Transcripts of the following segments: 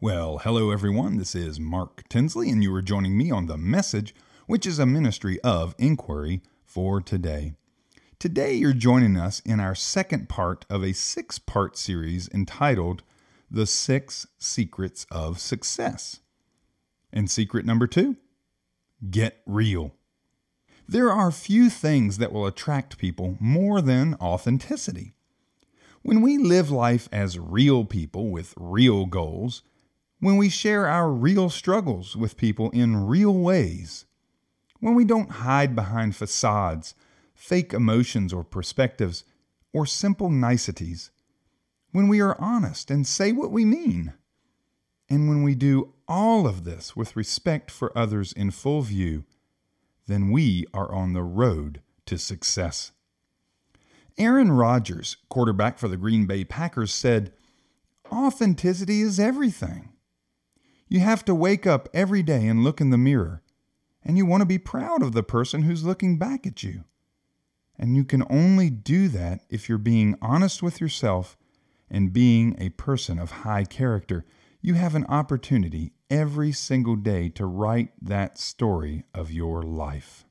Well, hello everyone. This is Mark Tinsley, and you are joining me on The Message, which is a ministry of inquiry for today. Today, you're joining us in our second part of a six part series entitled The Six Secrets of Success. And secret number two get real. There are few things that will attract people more than authenticity. When we live life as real people with real goals, when we share our real struggles with people in real ways, when we don't hide behind facades, fake emotions or perspectives, or simple niceties, when we are honest and say what we mean, and when we do all of this with respect for others in full view, then we are on the road to success. Aaron Rodgers, quarterback for the Green Bay Packers, said, Authenticity is everything. You have to wake up every day and look in the mirror, and you want to be proud of the person who's looking back at you. And you can only do that if you're being honest with yourself and being a person of high character. You have an opportunity every single day to write that story of your life.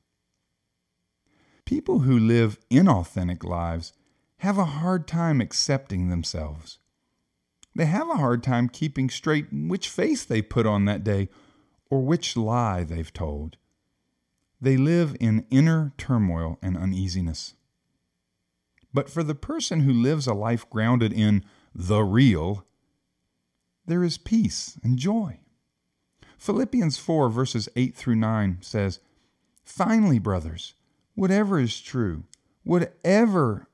People who live inauthentic lives have a hard time accepting themselves. They have a hard time keeping straight which face they put on that day or which lie they've told. They live in inner turmoil and uneasiness. But for the person who lives a life grounded in the real, there is peace and joy. Philippians 4, verses 8 through 9 says, Finally, brothers, whatever is true, whatever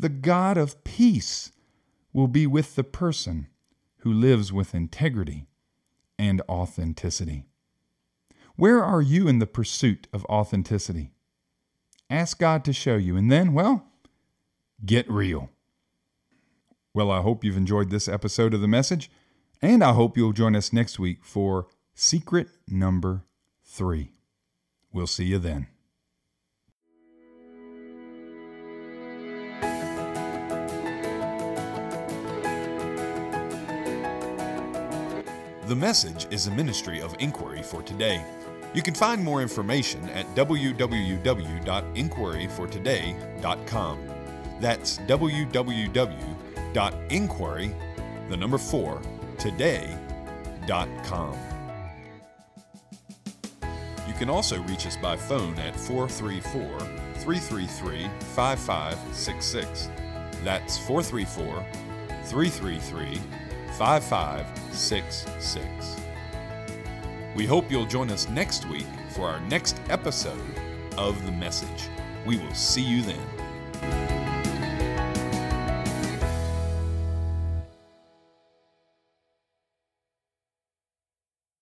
The God of peace will be with the person who lives with integrity and authenticity. Where are you in the pursuit of authenticity? Ask God to show you, and then, well, get real. Well, I hope you've enjoyed this episode of The Message, and I hope you'll join us next week for secret number three. We'll see you then. The Message is a ministry of inquiry for today. You can find more information at www.inquiryfortoday.com. That's www.inquiry, the number four, today.com. You can also reach us by phone at 434 333 5566. That's 434 333 5566. We hope you'll join us next week for our next episode of The Message. We will see you then.